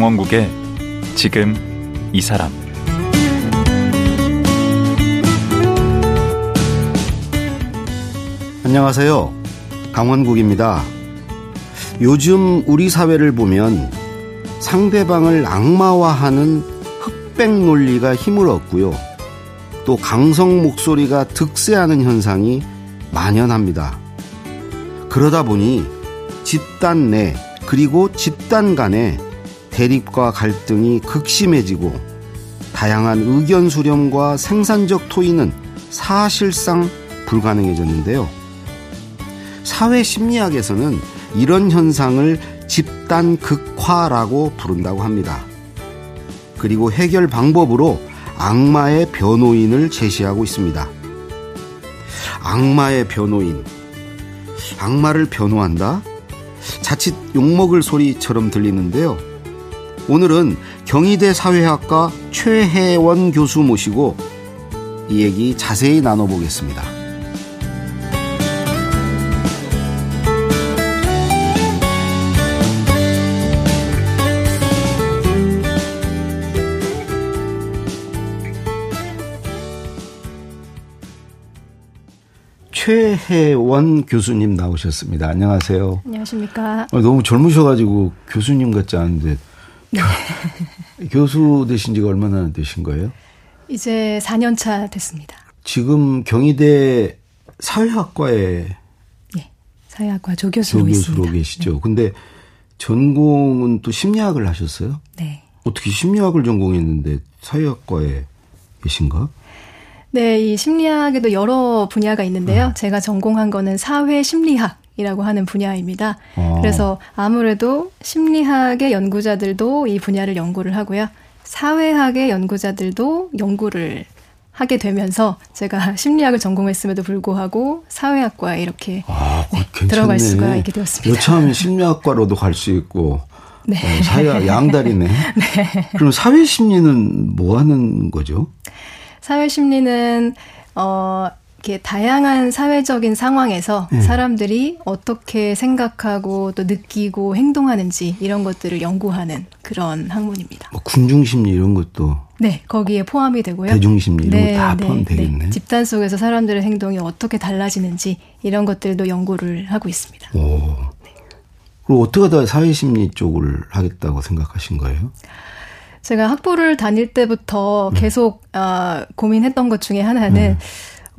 강원국의 지금 이 사람 안녕하세요. 강원국입니다. 요즘 우리 사회를 보면 상대방을 악마화하는 흑백 논리가 힘을 얻고요. 또 강성 목소리가 득세하는 현상이 만연합니다. 그러다 보니 집단 내 그리고 집단 간에 대립과 갈등이 극심해지고 다양한 의견 수렴과 생산적 토의는 사실상 불가능해졌는데요. 사회 심리학에서는 이런 현상을 집단 극화라고 부른다고 합니다. 그리고 해결 방법으로 악마의 변호인을 제시하고 있습니다. 악마의 변호인. 악마를 변호한다? 자칫 욕먹을 소리처럼 들리는데요. 오늘은 경희대 사회학과 최혜원 교수 모시고 이 얘기 자세히 나눠보겠습니다. 최혜원 교수님 나오셨습니다. 안녕하세요. 안녕하십니까. 어, 너무 젊으셔가지고 교수님 같지 않은데. 네. 교수 되신 지가 얼마나 되신 거예요? 이제 4년 차 됐습니다. 지금 경희대 사회학과에 네, 사회학과 조교수로, 조교수로 계시죠. 네. 근데 전공은 또 심리학을 하셨어요? 네. 어떻게 심리학을 전공했는데 사회학과에 계신가? 네, 이 심리학에도 여러 분야가 있는데요. 음. 제가 전공한 거는 사회 심리학 이라고 하는 분야입니다. 어. 그래서 아무래도 심리학의 연구자들도 이 분야를 연구를 하고요. 사회학의 연구자들도 연구를 하게 되면서 제가 심리학을 전공했음에도 불구하고 사회학과에 이렇게 아, 네, 들어갈 수가 있게 되었습니다. 여차하면 심리학과로도 갈 수 있고 네. 어, 사회 양다리네. 네. 그럼 사회 심리는 뭐 하는 거죠? 사회 심리는 어 이렇게 다양한 사회적인 상황에서 네. 사람들이 어떻게 생각하고 또 느끼고 행동하는지 이런 것들을 연구하는 그런 학문입니다. 뭐 군중심리 이런 것도 네 거기에 포함이 되고요. 대중심리 이런 네, 거다 네, 포함되겠네. 네. 집단 속에서 사람들의 행동이 어떻게 달라지는지 이런 것들도 연구를 하고 있습니다. 오. 그리고 어떻게 하다 사회심리 쪽을 하겠다고 생각하신 거예요? 제가 학부를 다닐 때부터 네. 계속 어, 고민했던 것 중에 하나는 네.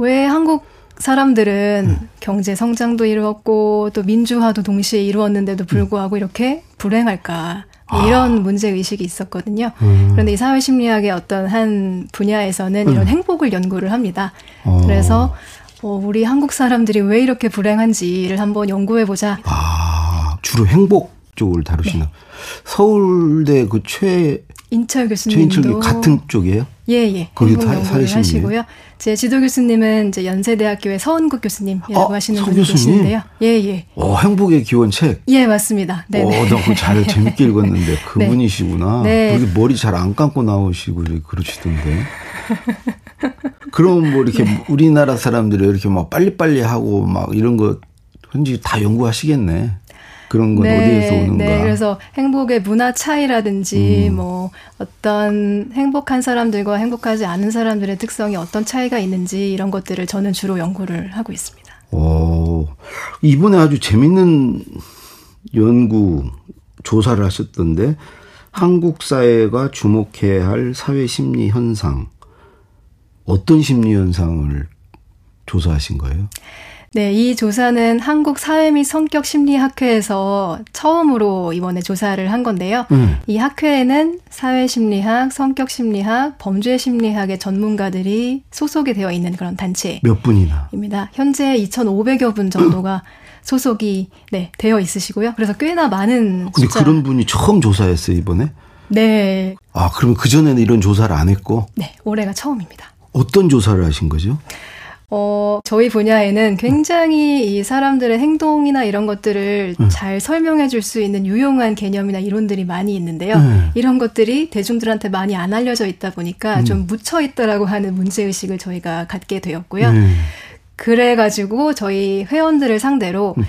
왜 한국 사람들은 음. 경제 성장도 이루었고 또 민주화도 동시에 이루었는데도 불구하고 음. 이렇게 불행할까 아. 이런 문제 의식이 있었거든요. 음. 그런데 이 사회 심리학의 어떤 한 분야에서는 이런 음. 행복을 연구를 합니다. 어. 그래서 어, 우리 한국 사람들이 왜 이렇게 불행한지를 한번 연구해 보자. 아 주로 행복 쪽을 다루시나? 네. 서울대 그 최 인철 교수님도 같은 쪽이에요? 예, 예. 거기도 연구를 하시고요. 제 지도 교수님은 이제 연세대학교의 서원국 교수님이라고 아, 하시는 분이 계시는데요. 예, 예. 어, 행복의 기원 책. 예, 맞습니다. 네, 네. 어, 나그잘 재밌게 읽었는데 네. 그분이시구나. 네. 네. 머리 잘 안 감고 나오시고 그러시던데. 그럼 뭐 이렇게 네. 우리나라 사람들이 이렇게 막 빨리빨리 하고 막 이런 거 현지 다 연구하시겠네. 그런 건 네, 어디에서 오는가? 네, 그래서 행복의 문화 차이라든지 음. 뭐 어떤 행복한 사람들과 행복하지 않은 사람들의 특성이 어떤 차이가 있는지 이런 것들을 저는 주로 연구를 하고 있습니다. 오, 이번에 아주 재밌는 연구 조사를 하셨던데 한국 사회가 주목해야 할 사회 심리 현상 어떤 심리 현상을 조사하신 거예요? 네, 이 조사는 한국 사회 및 성격 심리학회에서 처음으로 이번에 조사를 한 건데요. 음. 이 학회에는 사회 심리학, 성격 심리학, 범죄 심리학의 전문가들이 소속이 되어 있는 그런 단체. 몇 분이나? 입니다. 현재 2,500여 분 정도가 소속이 네, 되어 있으시고요. 그래서 꽤나 많은 근데 숫자. 그런 분이 처음 조사했어요, 이번에? 네. 아, 그러면 그전에는 이런 조사를 안 했고? 네, 올해가 처음입니다. 어떤 조사를 하신 거죠? 어, 저희 분야에는 굉장히 이 사람들의 행동이나 이런 것들을 음. 잘 설명해 줄 수 있는 유용한 개념이나 이론들이 많이 있는데요. 음. 이런 것들이 대중들한테 많이 안 알려져 있다 보니까 음. 좀 묻혀 있다라고 하는 문제 의식을 저희가 갖게 되었고요. 음. 그래 가지고 저희 회원들을 상대로 음.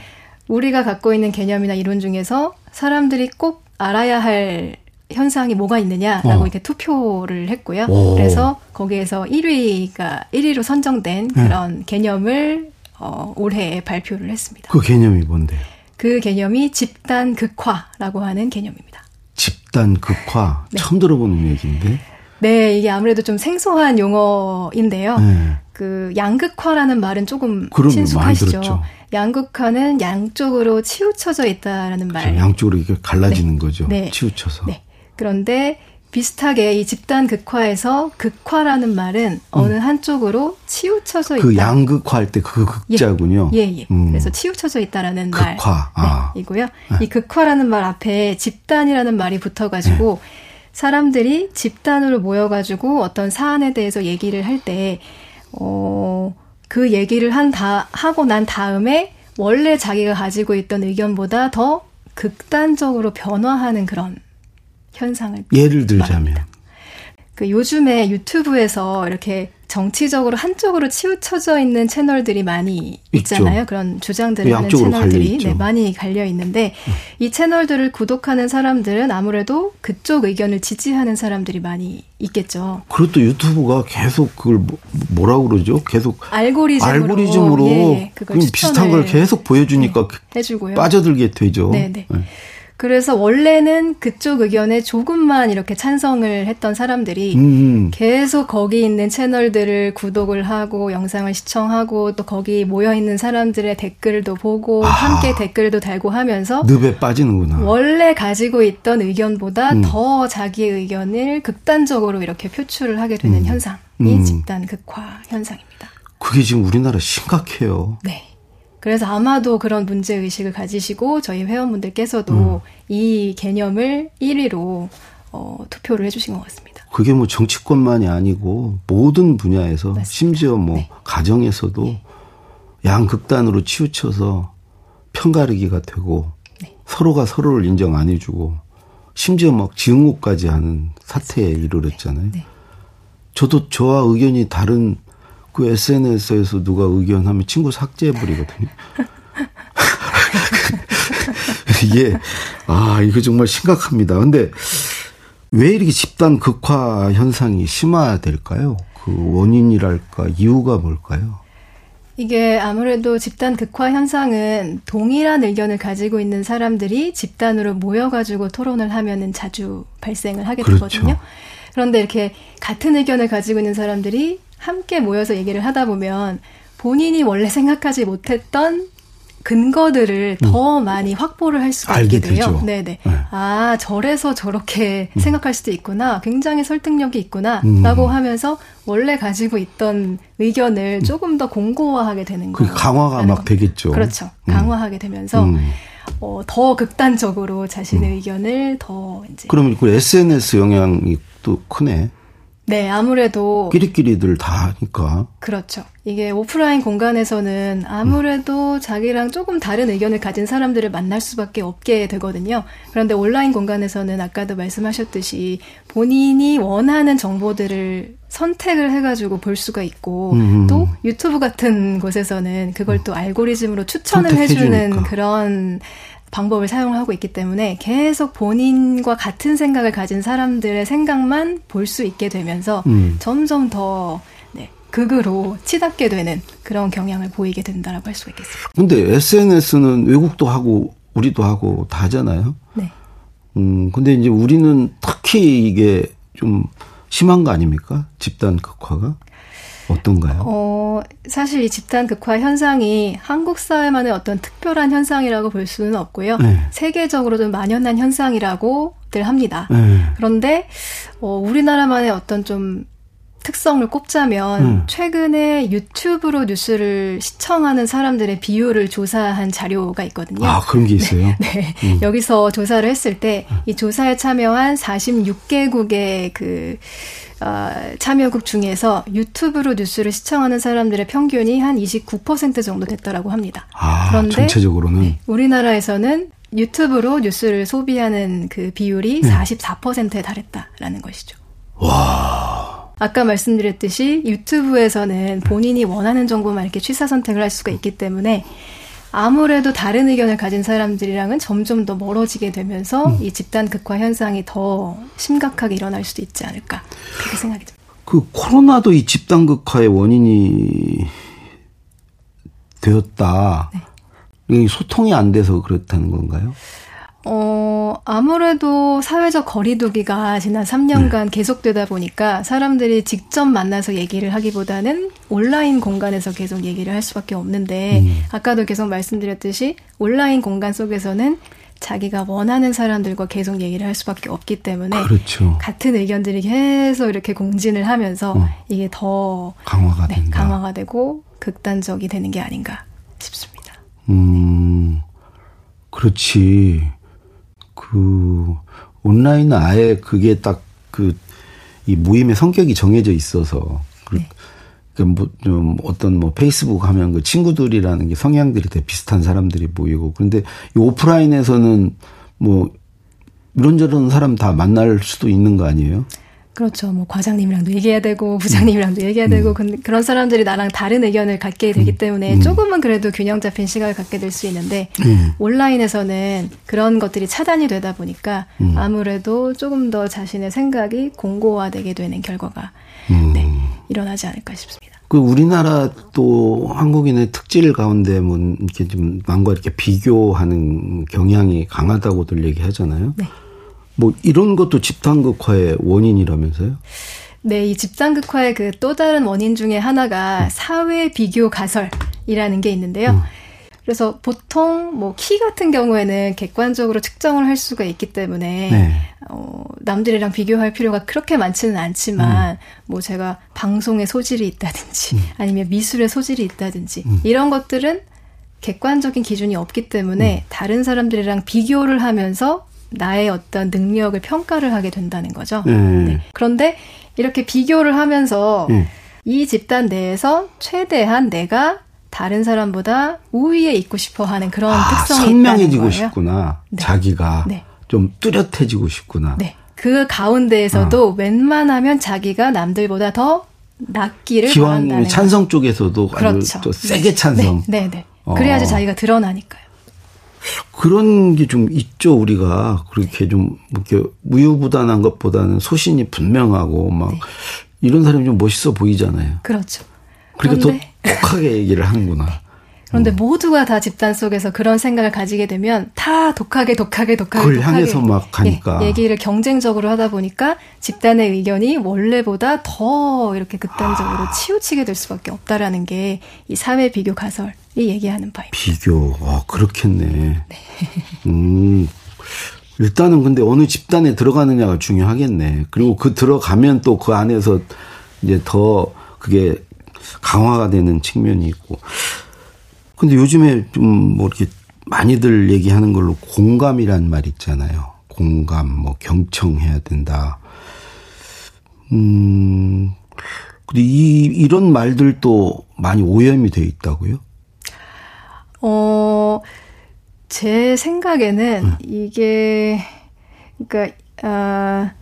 우리가 갖고 있는 개념이나 이론 중에서 사람들이 꼭 알아야 할 현상이 뭐가 있느냐라고 어. 이렇게 투표를 했고요. 오. 그래서 거기에서 1위가 1위로 선정된 네. 그런 네. 개념을 어, 올해 발표를 했습니다. 그 개념이 뭔데요? 그 개념이 집단 극화라고 하는 개념입니다. 집단 극화 네. 처음 들어보는 얘기인데. 네, 이게 아무래도 좀 생소한 용어인데요. 네. 그 양극화라는 말은 조금 친숙하시죠. 양극화는 양쪽으로 치우쳐져 있다라는 말. 양쪽으로 이게 갈라지는 네. 거죠. 네. 치우쳐서. 네. 그런데 비슷하게 이 집단 극화에서 극화라는 말은 음. 어느 한쪽으로 치우쳐져 그 있다. 그 양극화할 때 그 극자군요. 예, 예. 예. 음. 그래서 치우쳐져 있다라는 극화. 말. 아. 네, 이고요. 네. 이 극화라는 말 앞에 집단이라는 말이 붙어가지고 네. 사람들이 집단으로 모여가지고 어떤 사안에 대해서 얘기를 할 때, 어, 그 얘기를 한 다, 하고 난 다음에 원래 자기가 가지고 있던 의견보다 더 극단적으로 변화하는 그런 현상을 예를 들자면 말합니다. 그 요즘에 유튜브에서 이렇게 정치적으로 한쪽으로 치우쳐져 있는 채널들이 많이 있잖아요. 있죠. 그런 주장들을 하는 채널들이 네, 많이 갈려 있는데 음. 이 채널들을 구독하는 사람들은 아무래도 그쪽 의견을 지지하는 사람들이 많이 있겠죠. 그리고 또 유튜브가 계속 그걸 뭐, 뭐라고 그러죠? 계속 알고리즘으로, 알고리즘으로 예, 예 비슷한 걸 계속 보여주니까 네, 해주고요. 빠져들게 되죠. 네, 네. 네. 그래서 원래는 그쪽 의견에 조금만 이렇게 찬성을 했던 사람들이 음. 계속 거기 있는 채널들을 구독을 하고 영상을 시청하고 또 거기 모여 있는 사람들의 댓글도 보고 아. 함께 댓글도 달고 하면서 늪에 빠지는구나. 원래 가지고 있던 의견보다 음. 더 자기의 의견을 극단적으로 이렇게 표출을 하게 되는 음. 현상이 음. 집단 극화 현상입니다. 그게 지금 우리나라 심각해요. 네. 그래서 아마도 그런 문제 의식을 가지시고 저희 회원분들께서도 음. 이 개념을 1위로 어, 투표를 해주신 것 같습니다. 그게 뭐 정치권만이 아니고 모든 분야에서 맞습니다. 심지어 뭐 네. 가정에서도 네. 양극단으로 치우쳐서 편가르기가 되고 네. 서로가 서로를 인정 안 해주고 심지어 막 지응고까지 하는 사태에 이르렀잖아요. 네. 저도 저와 의견이 다른 그 SNS에서 누가 의견하면 친구 삭제해버리거든요. 이게, 아, 이거 정말 심각합니다. 근데 왜 이렇게 집단 극화 현상이 심화될까요? 그 원인이랄까, 이유가 뭘까요? 이게 아무래도 집단 극화 현상은 동일한 의견을 가지고 있는 사람들이 집단으로 모여가지고 토론을 하면은 자주 발생을 하게 그렇죠. 되거든요. 그런데 이렇게 같은 의견을 가지고 있는 사람들이 함께 모여서 얘기를 하다 보면 본인이 원래 생각하지 못했던 근거들을 음. 더 많이 확보를 할 수가 있게 돼요. 네네. 네. 아, 저래서 저렇게 음. 생각할 수도 있구나. 굉장히 설득력이 있구나. 음. 라고 하면서 원래 가지고 있던 의견을 음. 조금 더 공고화하게 되는 거예요. 강화가 막 되겠죠. 그렇죠. 음. 강화하게 되면서 음. 어, 더 극단적으로 자신의 의견을 더 이제. 그러면 그 SNS 영향이 또 크네. 네, 아무래도 끼리끼리들 다 하니까. 그렇죠. 이게 오프라인 공간에서는 아무래도 음. 자기랑 조금 다른 의견을 가진 사람들을 만날 수밖에 없게 되거든요. 그런데 온라인 공간에서는 아까도 말씀하셨듯이 본인이 원하는 정보들을 선택을 해가지고 볼 수가 있고 음. 또 유튜브 같은 곳에서는 그걸 또 알고리즘으로 추천을 해주는 그런 방법을 사용하고 있기 때문에 계속 본인과 같은 생각을 가진 사람들의 생각만 볼 수 있게 되면서 음. 점점 더 네, 극으로 치닫게 되는 그런 경향을 보이게 된다라고 할 수가 있겠습니다. 근데 SNS는 외국도 하고 우리도 하고 다 하잖아요. 네. 음, 근데 이제 우리는 특히 이게 좀 심한 거 아닙니까? 집단 극화가? 어떤가요? 어, 사실 이 집단 극화 현상이 한국 사회만의 어떤 특별한 현상이라고 볼 수는 없고요. 네. 세계적으로도 만연한 현상이라고들 합니다. 네. 그런데 어, 우리나라만의 어떤 좀 특성을 꼽자면 음. 최근에 유튜브로 뉴스를 시청하는 사람들의 비율을 조사한 자료가 있거든요. 아, 그런 게 있어요? 네. 네. 음. 여기서 조사를 했을 때 이 조사에 참여한 46개국의 그 어, 참여국 중에서 유튜브로 뉴스를 시청하는 사람들의 평균이 한 29% 정도 됐다라고 합니다. 아, 그런데 전체적으로는 네, 우리나라에서는 유튜브로 뉴스를 소비하는 그 비율이 네. 44%에 달했다라는 것이죠. 와. 아까 말씀드렸듯이 유튜브에서는 본인이 원하는 정보만 이렇게 취사 선택을 할 수가 있기 때문에 아무래도 다른 의견을 가진 사람들이랑은 점점 더 멀어지게 되면서 음. 이 집단 극화 현상이 더 심각하게 일어날 수도 있지 않을까 그렇게 생각이 듭니다. 그 코로나도 이 집단 극화의 원인이 되었다. 네. 소통이 안 돼서 그렇다는 건가요? 어, 아무래도 사회적 거리두기가 지난 3년간 네. 계속되다 보니까 사람들이 직접 만나서 얘기를 하기보다는 온라인 공간에서 계속 얘기를 할 수밖에 없는데, 음. 아까도 계속 말씀드렸듯이 온라인 공간 속에서는 자기가 원하는 사람들과 계속 얘기를 할 수밖에 없기 때문에 그렇죠. 같은 의견들이 계속 이렇게 공진을 하면서 어. 이게 더 강화가 네, 된다. 강화가 되고 극단적이 되는 게 아닌가 싶습니다. 음, 그렇지. 그 온라인은 아예 그게 딱 그 이 모임의 성격이 정해져 있어서 그 네. 그뭐 좀 어떤 뭐 페이스북 하면 그 친구들이라는 게 성향들이 되게 비슷한 사람들이 모이고 그런데 이 오프라인에서는 뭐 이런저런 사람 다 만날 수도 있는 거 아니에요? 그렇죠. 뭐 과장님이랑도 얘기해야 되고 부장님이랑도 음. 얘기해야 되고 음. 그런 사람들이 나랑 다른 의견을 갖게 되기 음. 때문에 음. 조금은 그래도 균형 잡힌 시각을 갖게 될 수 있는데 음. 온라인에서는 그런 것들이 차단이 되다 보니까 음. 아무래도 조금 더 자신의 생각이 공고화되게 되는 결과가 네, 일어나지 않을까 싶습니다. 그 우리나라 또 한국인의 특질 가운데 뭐 이렇게 좀 남과 이렇게 비교하는 경향이 강하다고들 얘기하잖아요. 네. 뭐 이런 것도 집단극화의 원인이라면서요? 네, 이 집단극화의 그 또 다른 원인 중에 하나가 음. 사회 비교 가설이라는 게 있는데요. 음. 그래서 보통 뭐 키 같은 경우에는 객관적으로 측정을 할 수가 있기 때문에 네. 어, 남들이랑 비교할 필요가 그렇게 많지는 않지만 음. 뭐 제가 방송에 소질이 있다든지 음. 아니면 미술에 소질이 있다든지 음. 이런 것들은 객관적인 기준이 없기 때문에 음. 다른 사람들이랑 비교를 하면서 나의 어떤 능력을 평가를 하게 된다는 거죠. 네. 네. 그런데 이렇게 비교를 하면서 네. 이 집단 내에서 최대한 내가 다른 사람보다 우위에 있고 싶어 하는 그런 아, 특성이 선명해지고 싶구나. 네. 자기가 네. 좀 뚜렷해지고 싶구나. 네. 그 가운데에서도 어. 웬만하면 자기가 남들보다 더 낫기를 기왕 찬성 쪽에서도 그렇죠. 아주 또 세게 네. 찬성. 네, 네. 네. 그래야지 어. 자기가 드러나니까요. 그런 게 좀 있죠, 우리가. 그렇게 좀, 이렇게 우유부단한 것보다는 소신이 분명하고, 막, 네. 이런 사람이 좀 멋있어 보이잖아요. 그렇죠. 그러니까 더 독하게 얘기를 하는구나. 네. 그런데 음. 모두가 다 집단 속에서 그런 생각을 가지게 되면 다 독하게 독하게 독하게 그걸 독하게 향해서 막 가니까 예, 얘기를 경쟁적으로 하다 보니까 집단의 의견이 원래보다 더 이렇게 극단적으로 아. 치우치게 될 수밖에 없다라는 게 이 사회 비교 가설이 얘기하는 바입니다. 비교, 아 그렇겠네. 네. 음. 일단은 근데 어느 집단에 들어가느냐가 중요하겠네. 그리고 그 들어가면 또 그 안에서 이제 더 그게 강화가 되는 측면이 있고. 근데 요즘에 좀 뭐 이렇게 많이들 얘기하는 걸로 공감이란 말 있잖아요. 공감, 뭐 경청해야 된다. 음, 근데 이, 이런 말들도 많이 오염이 돼 있다고요? 어, 제 생각에는 응. 이게, 그러니까, 아,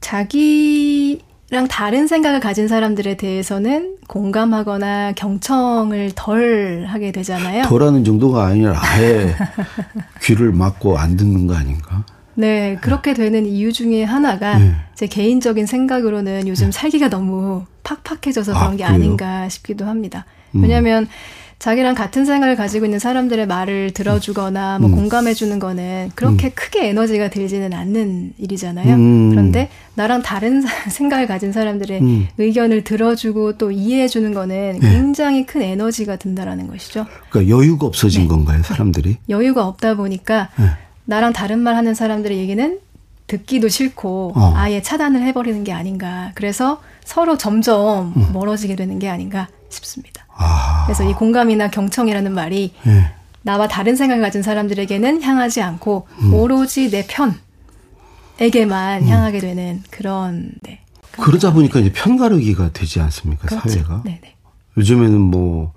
자기, 랑 다른 생각을 가진 사람들에 대해서는 공감하거나 경청을 덜 하게 되잖아요. 덜하는 정도가 아니라 아예 귀를 막고 안 듣는 거 아닌가? 네, 그렇게 되는 이유 중에 하나가 네. 제 개인적인 생각으로는 요즘 네. 살기가 너무 팍팍해져서 그런 아, 게 아닌가 싶기도 합니다. 음. 왜냐하면 자기랑 같은 생각을 가지고 있는 사람들의 말을 들어주거나 뭐 음. 공감해주는 거는 그렇게 음. 크게 에너지가 들지는 않는 일이잖아요. 음. 그런데 나랑 다른 생각을 가진 사람들의 음. 의견을 들어주고 또 이해해주는 거는 네. 굉장히 큰 에너지가 든다라는 것이죠. 그러니까 여유가 없어진 네. 건가요, 사람들이? 여유가 없다 보니까 네. 나랑 다른 말 하는 사람들의 얘기는 듣기도 싫고 어. 아예 차단을 해버리는 게 아닌가. 그래서 서로 점점 음. 멀어지게 되는 게 아닌가 싶습니다. 아. 그래서 이 공감이나 경청이라는 말이 네. 나와 다른 생각을 가진 사람들에게는 향하지 않고 음. 오로지 내 편에게만 음. 향하게 되는 그런 네. 그러다 보니까 이제 편가르기가 되지 않습니까 그렇죠. 사회가 네네. 요즘에는 뭐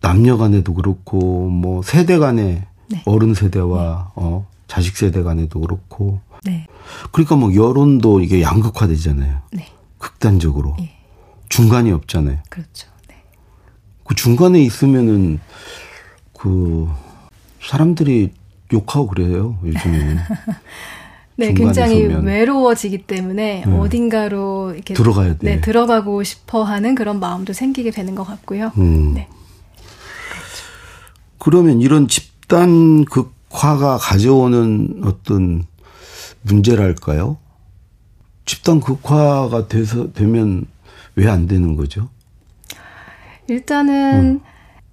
남녀 간에도 그렇고 뭐 세대 간에 네. 어른 세대와 네. 어 자식 세대 간에도 그렇고 네. 그러니까 뭐 여론도 이게 양극화되잖아요 네. 극단적으로 예. 중간이 없잖아요 그렇죠 그 중간에 있으면은 그 사람들이 욕하고 그래요 요즘에는. 네, 굉장히 서면. 외로워지기 때문에 네. 어딘가로 이렇게 들어가야 돼. 네, 들어가고 싶어 하는 그런 마음도 생기게 되는 것 같고요. 음. 네. 그러면 이런 집단 극화가 가져오는 어떤 문제랄까요? 집단 극화가 돼서 되면 왜 안 되는 거죠? 일단은 음.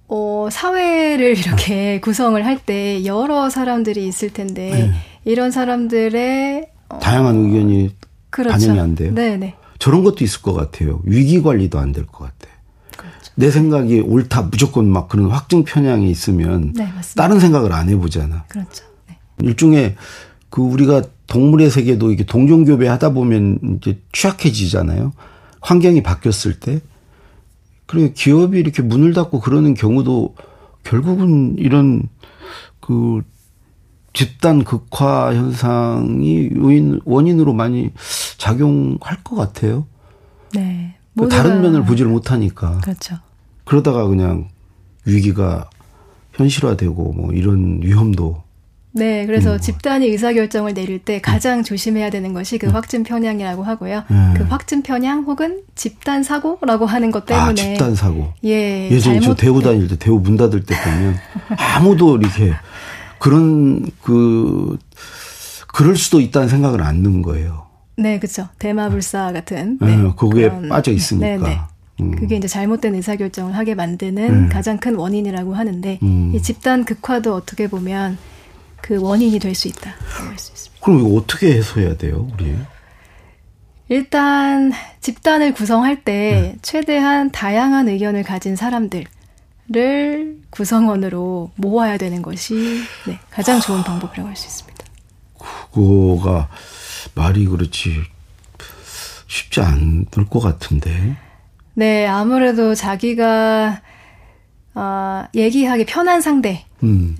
어, 사회를 이렇게 구성을 할 때 여러 사람들이 있을 텐데 네. 이런 사람들의 어, 다양한 의견이 그렇죠. 반영이 안 돼요. 네네. 저런 것도 있을 것 같아요. 위기 관리도 안 될 것 같아. 그렇죠. 내 생각이 옳다 무조건 막 그런 확증 편향이 있으면 네, 다른 생각을 안 해보잖아. 그렇죠. 네. 일종의 그 우리가 동물의 세계도 이게 동종교배 하다 보면 이제 취약해지잖아요. 환경이 바뀌었을 때. 그리고 기업이 이렇게 문을 닫고 그러는 경우도 결국은 이런 그 집단 극화 현상이 요인, 원인으로 많이 작용할 것 같아요. 네. 그 다른 면을 보지를 못하니까. 그렇죠. 그러다가 그냥 위기가 현실화되고 뭐 이런 위험도 네, 그래서 음. 집단이 의사결정을 내릴 때 가장 조심해야 되는 것이 그 음. 확진 편향이라고 하고요. 음. 그 확진 편향 혹은 집단 사고라고 하는 것 때문에. 아, 집단 사고. 예. 예전에 저 대우 다닐 때, 대우 문 닫을 때 보면 아무도 이렇게 그런 그 그럴 수도 있다는 생각을 안 넣은 거예요. 네, 그렇죠. 대마불사 같은. 네, 네 거기에 그런, 빠져 있으니까. 네, 네. 음. 그게 이제 잘못된 의사결정을 하게 만드는 음. 가장 큰 원인이라고 하는데 음. 이 집단 극화도 어떻게 보면 그 원인이 될 수 있다. 있습니다. 그럼 이거 어떻게 해소해야 돼요, 우리? 일단 집단을 구성할 때 네. 최대한 다양한 의견을 가진 사람들 를 구성원으로 모아야 되는 것이 네, 가장 좋은 방법이라고 할 수 있습니다. 그거가 말이 그렇지 쉽지 않을 것 같은데. 네, 아무래도 자기가 어, 얘기하기 편한 상대를 음.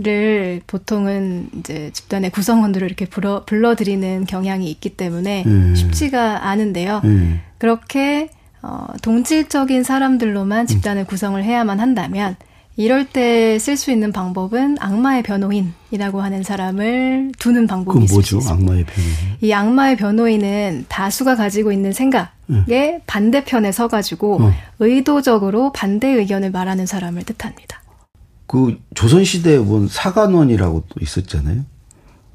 보통은 이제 집단의 구성원들을 이렇게 불러, 불러들이는 경향이 있기 때문에 음. 쉽지가 않은데요. 음. 그렇게 어, 동질적인 사람들로만 음. 집단을 음. 구성을 해야만 한다면 이럴 때 쓸 수 있는 방법은 악마의 변호인이라고 하는 사람을 두는 방법이 있을 뭐죠? 수 악마의 변호인. 이 악마의 변호인은 다수가 가지고 있는 생각의 네. 반대편에 서가지고 어. 의도적으로 반대 의견을 말하는 사람을 뜻합니다. 그 조선 시대에 본 사관원이라고 또 있었잖아요.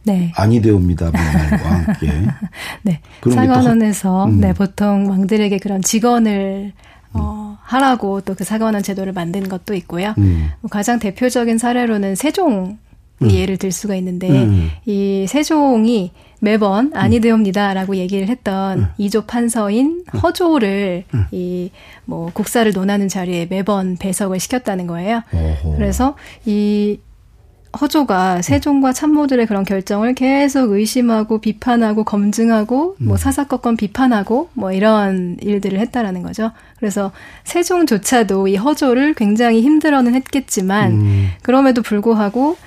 네. 아니되옵니다. 말과 함께. 네. 사관원에서 음. 네, 보통 왕들에게 그런 직원을 어, 하라고 또 그 사관원 제도를 만든 것도 있고요. 음. 뭐 가장 대표적인 사례로는 세종 음. 예를 들 수가 있는데 음. 이 세종이 매번 음. 아니되옵니다라고 얘기를 했던 음. 이조 판서인 음. 허조를 이 뭐 국사를 논하는 자리에 매번 배석을 시켰다는 거예요. 어허. 그래서 이 허조가 세종과 참모들의 그런 결정을 계속 의심하고 비판하고 검증하고 뭐 음. 사사건건 비판하고 뭐 이런 일들을 했다라는 거죠. 그래서 세종조차도 이 허조를 굉장히 힘들어는 했겠지만 음. 그럼에도 불구하고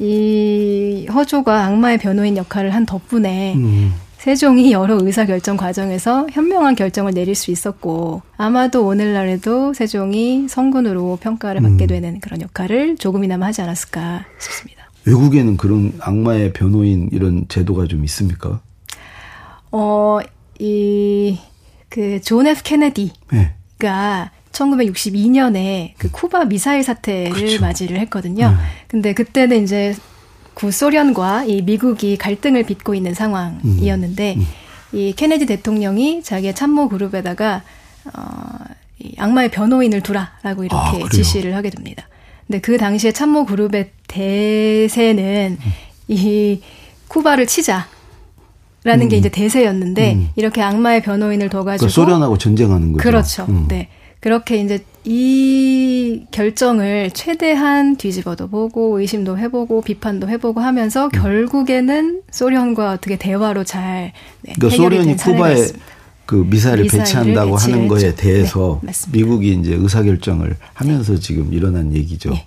이 허조가 악마의 변호인 역할을 한 덕분에 음. 세종이 여러 의사결정 과정에서 현명한 결정을 내릴 수 있었고 아마도 오늘날에도 세종이 성군으로 평가를 받게 음. 되는 그런 역할을 조금이나마 하지 않았을까 싶습니다. 외국에는 그런 악마의 변호인 이런 제도가 좀 있습니까? 어, 이, 그, 존 F. 케네디가 네. 1962년에 그 쿠바 미사일 사태를 그렇죠. 맞이를 했거든요. 음. 근데 그때는 이제 구소련과 이 미국이 갈등을 빚고 있는 상황이었는데 음. 음. 이 케네디 대통령이 자기의 참모 그룹에다가 어, 이 악마의 변호인을 두라라고 이렇게 아, 지시를 하게 됩니다. 근데 그 당시에 참모 그룹의 대세는 음. 이 쿠바를 치자. 라는 음. 게 이제 대세였는데 음. 이렇게 악마의 변호인을 둬가지고 그러니까 소련하고 전쟁하는 거죠. 그렇죠. 음. 네. 그렇게 이제 이 결정을 최대한 뒤집어도 보고 의심도 해보고 비판도 해보고 하면서 음. 결국에는 소련과 어떻게 대화로 잘 네, 그러니까 소련이 쿠바에 그 미사일을, 미사일을 배치한다고 하는 거에 대해서 네, 미국이 이제 의사결정을 하면서 네. 지금 일어난 얘기죠. 네.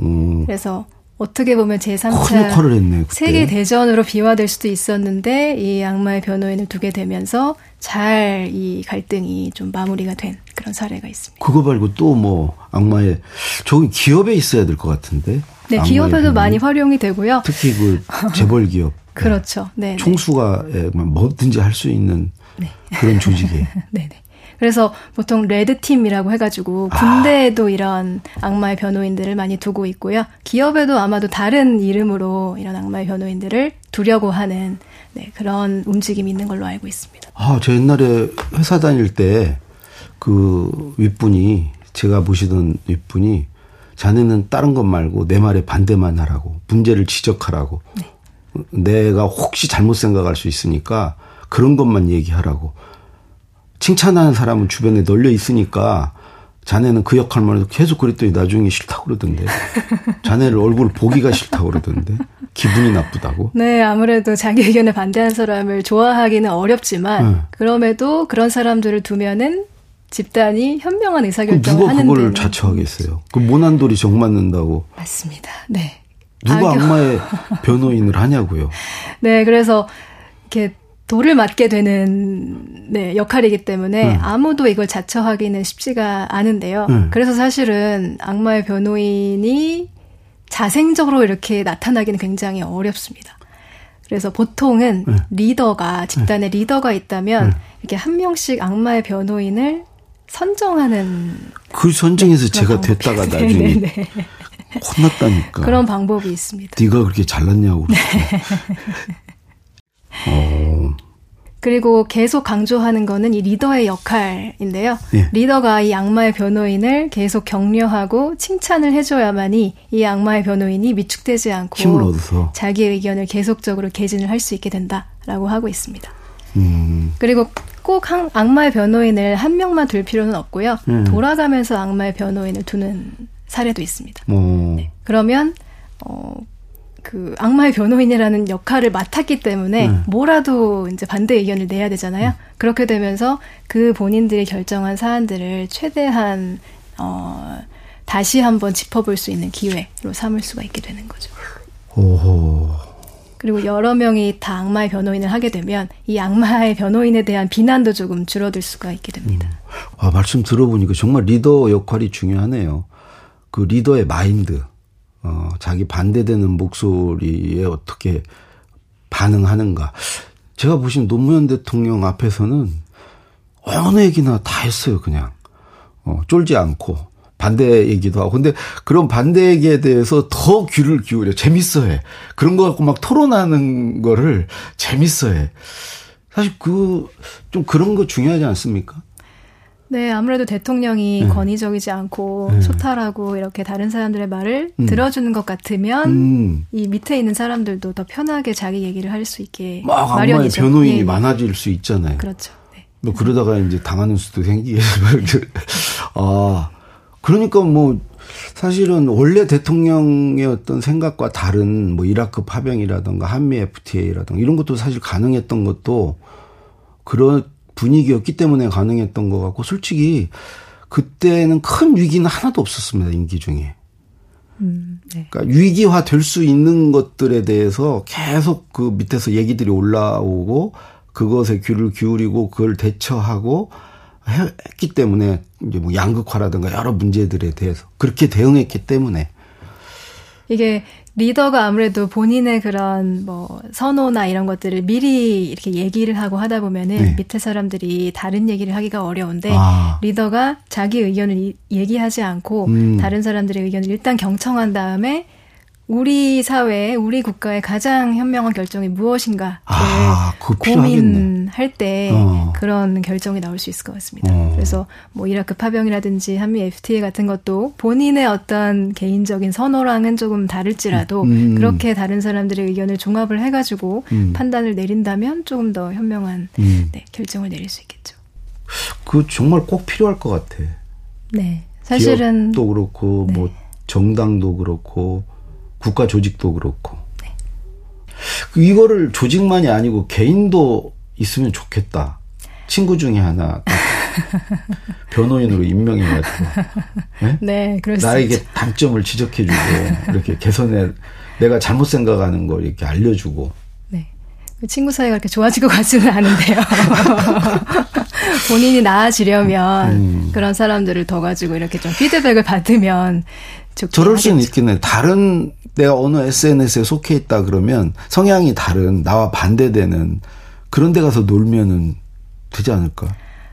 음. 그래서 어떻게 보면 제3차 했네, 세계 대전으로 비화될 수도 있었는데 이 악마의 변호인을 두게 되면서 잘 이 갈등이 좀 마무리가 된 그런 사례가 있습니다. 그거 말고 또 뭐 악마의 저기 기업에 있어야 될 것 같은데. 네, 기업에도 많이 활용이 되고요. 특히 그 재벌 기업. 그렇죠. 네. 네. 총수가 예, 뭐 뭐든지 할 수 있는 네. 그런 조직이에요. 네, 네. 그래서 보통 레드팀이라고 해가지고 군대에도 아. 이런 악마의 변호인들을 많이 두고 있고요. 기업에도 아마도 다른 이름으로 이런 악마의 변호인들을 두려고 하는 네, 그런 움직임이 있는 걸로 알고 있습니다. 아, 저 옛날에 회사 다닐 때 그 윗분이 제가 보시던 윗분이 자네는 다른 것 말고 내 말에 반대만 하라고 문제를 지적하라고 네. 내가 혹시 잘못 생각할 수 있으니까 그런 것만 얘기하라고 칭찬하는 사람은 주변에 널려 있으니까 자네는 그 역할만 해도 계속 그랬더니 나중에 싫다고 그러던데. 자네를 얼굴 보기가 싫다고 그러던데. 기분이 나쁘다고. 네, 아무래도 자기 의견에 반대하는 사람을 좋아하기는 어렵지만 네. 그럼에도 그런 사람들을 두면은 집단이 현명한 의사결정을 하는 누가 그걸 자처하겠어요. 그 모난돌이 정 맞는다고. 맞습니다. 네. 누가. 악마의 변호인을 하냐고요. 네, 그래서 이렇게 돌을 맞게 되는 네, 역할이기 때문에 음. 아무도 이걸 자처하기는 쉽지가 않은데요. 음. 그래서 사실은 악마의 변호인이 자생적으로 이렇게 나타나기는 굉장히 어렵습니다. 그래서 보통은 음. 리더가 집단의 리더가 있다면 이렇게 한 명씩 악마의 변호인을 선정하는 그 선정에서 네, 제가 됐다가 나중에 네, 네, 네. 혼났다니까. 그런 방법이 있습니다. 네가 그렇게 잘났냐고. 네. 어. 그리고 계속 강조하는 거는 이 리더의 역할인데요. 예. 리더가 이 악마의 변호인을 계속 격려하고 칭찬을 해줘야만이 이 악마의 변호인이 위축되지 않고 힘을 얻어서 자기 의견을 계속적으로 개진을 할 수 있게 된다라고 하고 있습니다. 음. 그리고 꼭 한, 악마의 변호인을 한 명만 둘 필요는 없고요. 음. 돌아가면서 악마의 변호인을 두는 사례도 있습니다. 네. 그러면 어, 그 악마의 변호인이라는 역할을 맡았기 때문에 음. 뭐라도 이제 반대 의견을 내야 되잖아요. 음. 그렇게 되면서 그 본인들이 결정한 사안들을 최대한 어 다시 한번 짚어볼 수 있는 기회로 삼을 수가 있게 되는 거죠. 오호. 그리고 여러 명이 다 악마의 변호인을 하게 되면 이 악마의 변호인에 대한 비난도 조금 줄어들 수가 있게 됩니다. 음. 아, 말씀 들어보니까 정말 리더 역할이 중요하네요. 그 리더의 마인드. 어, 자기 반대되는 목소리에 어떻게 반응하는가. 제가 보신 노무현 대통령 앞에서는 어느 얘기나 다 했어요, 그냥. 어, 쫄지 않고. 반대 얘기도 하고. 근데 그런 반대 얘기에 대해서 더 귀를 기울여. 재밌어 해. 그런 거 갖고 막 토론하는 거를 재밌어 해. 사실 그, 좀 그런 거 중요하지 않습니까? 네, 아무래도 대통령이 네. 권위적이지 않고 네. 소탈하고 이렇게 다른 사람들의 말을 음. 들어주는 것 같으면 음. 이 밑에 있는 사람들도 더 편하게 자기 얘기를 할 수 있게 막 마련이죠. 변호인이 예. 많아질 수 있잖아요. 그렇죠. 네. 뭐 그러다가 이제 당하는 수도 생기게. 아, 그러니까 뭐 사실은 원래 대통령의 어떤 생각과 다른 뭐 이라크 파병이라든가 한미 FTA라든가 이런 것도 사실 가능했던 것도 그런 분위기였기 때문에 가능했던 것 같고 솔직히 그때는 큰 위기는 하나도 없었습니다 임기 중에. 음, 네. 그러니까 위기화 될 수 있는 것들에 대해서 계속 그 밑에서 얘기들이 올라오고 그것에 귀를 기울이고 그걸 대처하고 했기 때문에 이제 뭐 양극화라든가 여러 문제들에 대해서 그렇게 대응했기 때문에 이게 리더가 아무래도 본인의 그런 뭐 선호나 이런 것들을 미리 이렇게 얘기를 하고 하다 보면은 네. 밑에 사람들이 다른 얘기를 하기가 어려운데 아. 리더가 자기 의견을 얘기하지 않고 음. 다른 사람들의 의견을 일단 경청한 다음에 우리 사회, 우리 국가의 가장 현명한 결정이 무엇인가를 아, 고민할 때 어. 그런 결정이 나올 수 있을 것 같습니다. 어. 그래서 뭐 이라크 파병이라든지 한미 FTA 같은 것도 본인의 어떤 개인적인 선호랑은 조금 다를지라도 음. 음. 그렇게 다른 사람들의 의견을 종합을 해가지고 음. 판단을 내린다면 조금 더 현명한 음. 네, 결정을 내릴 수 있겠죠. 그 정말 꼭 필요할 것 같아. 네, 사실은 또 그렇고 뭐 네. 뭐 정당도 그렇고. 국가 조직도 그렇고. 네. 이거를 조직만이 아니고 개인도 있으면 좋겠다. 친구 중에 하나 변호인으로 임명해가지고 네, 네 나에게 단점을 지적해주고 이렇게 개선해 내가 잘못 생각하는 걸 이렇게 알려주고 네 친구 사이가 그렇게 좋아지고 가지는 않은데요 본인이 나아지려면 음. 그런 사람들을 더 가지고 이렇게 좀 피드백을 받으면 저럴 수는 있겠네. 다른 내가 어느 SNS에 속해 있다 그러면 성향이 다른 나와 반대되는 그런 데 가서 놀면은 되지 않을까?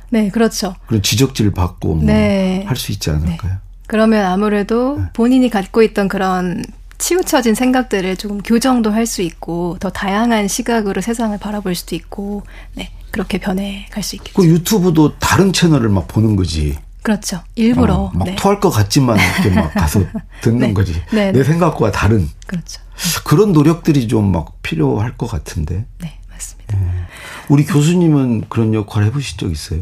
네, 그렇죠. 그런 지적질 받고 뭐 네. 할수 있지 않을까요? 네. 그러면 아무래도 네. 본인이 갖고 있던 그런 치우쳐진 생각들을 조금 교정도 할 수 있고 더 다양한 시각으로 세상을 바라볼 수도 있고 네 그렇게 변해 갈 수 있겠죠. 그 유튜브도 다른 채널을 막 보는 거지. 그렇죠. 일부러 어, 막 네. 토할 것 같지만 이렇게 막 가서 듣는 네. 거지. 네, 내 네. 생각과 다른. 그렇죠. 그런 노력들이 좀 막 필요할 것 같은데. 네, 맞습니다. 네. 우리 교수님은 그런 역할 해보신 적 있어요?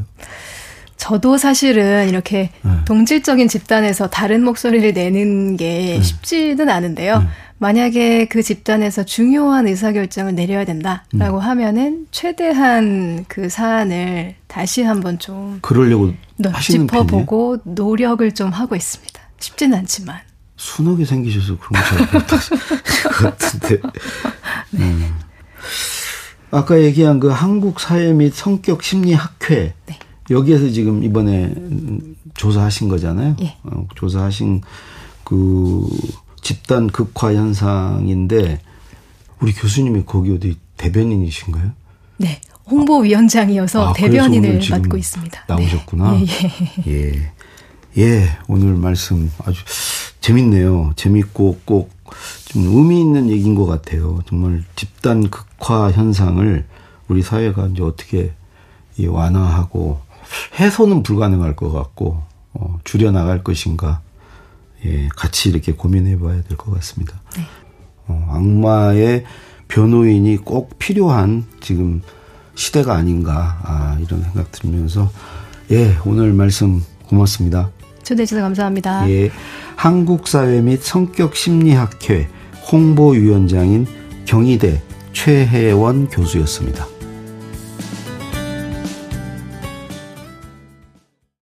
저도 사실은 이렇게 네. 동질적인 집단에서 다른 목소리를 내는 게 네. 쉽지는 않은데요. 네. 만약에 그 집단에서 중요한 의사결정을 내려야 된다라고 음. 하면은 최대한 그 사안을 다시 한번 좀 그러려고 하시는 짚어보고 편이에요? 노력을 좀 하고 있습니다. 쉽지는 않지만 순하게 생기셔서 그런 거잘 못하실 것 같은데. 네. 음. 아까 얘기한 그 한국 사회 및 성격 심리 학회 네. 여기에서 지금 이번에 조사하신 거잖아요. 예. 어, 조사하신 그 집단 극화 현상인데 우리 교수님이 거기 어디 대변인이신가요? 네. 홍보위원장이어서 아, 대변인을 맡고 있습니다. 네. 나오셨구나. 네. 예, 예. 예, 오늘 말씀 아주 재밌네요. 재밌고 꼭 좀 의미 있는 얘기인 것 같아요. 정말 집단 극화 현상을 우리 사회가 이제 어떻게 완화하고 해소는 불가능할 것 같고 어, 줄여나갈 것인가 예, 같이 이렇게 고민해 봐야 될 것 같습니다. 네. 어, 악마의 변호인이 꼭 필요한 지금 시대가 아닌가 아, 이런 생각 들면서 예 오늘 말씀 고맙습니다. 초대해 주셔서 감사합니다. 예, 한국사회 및 성격심리학회 홍보위원장인 경희대 최혜원 교수였습니다.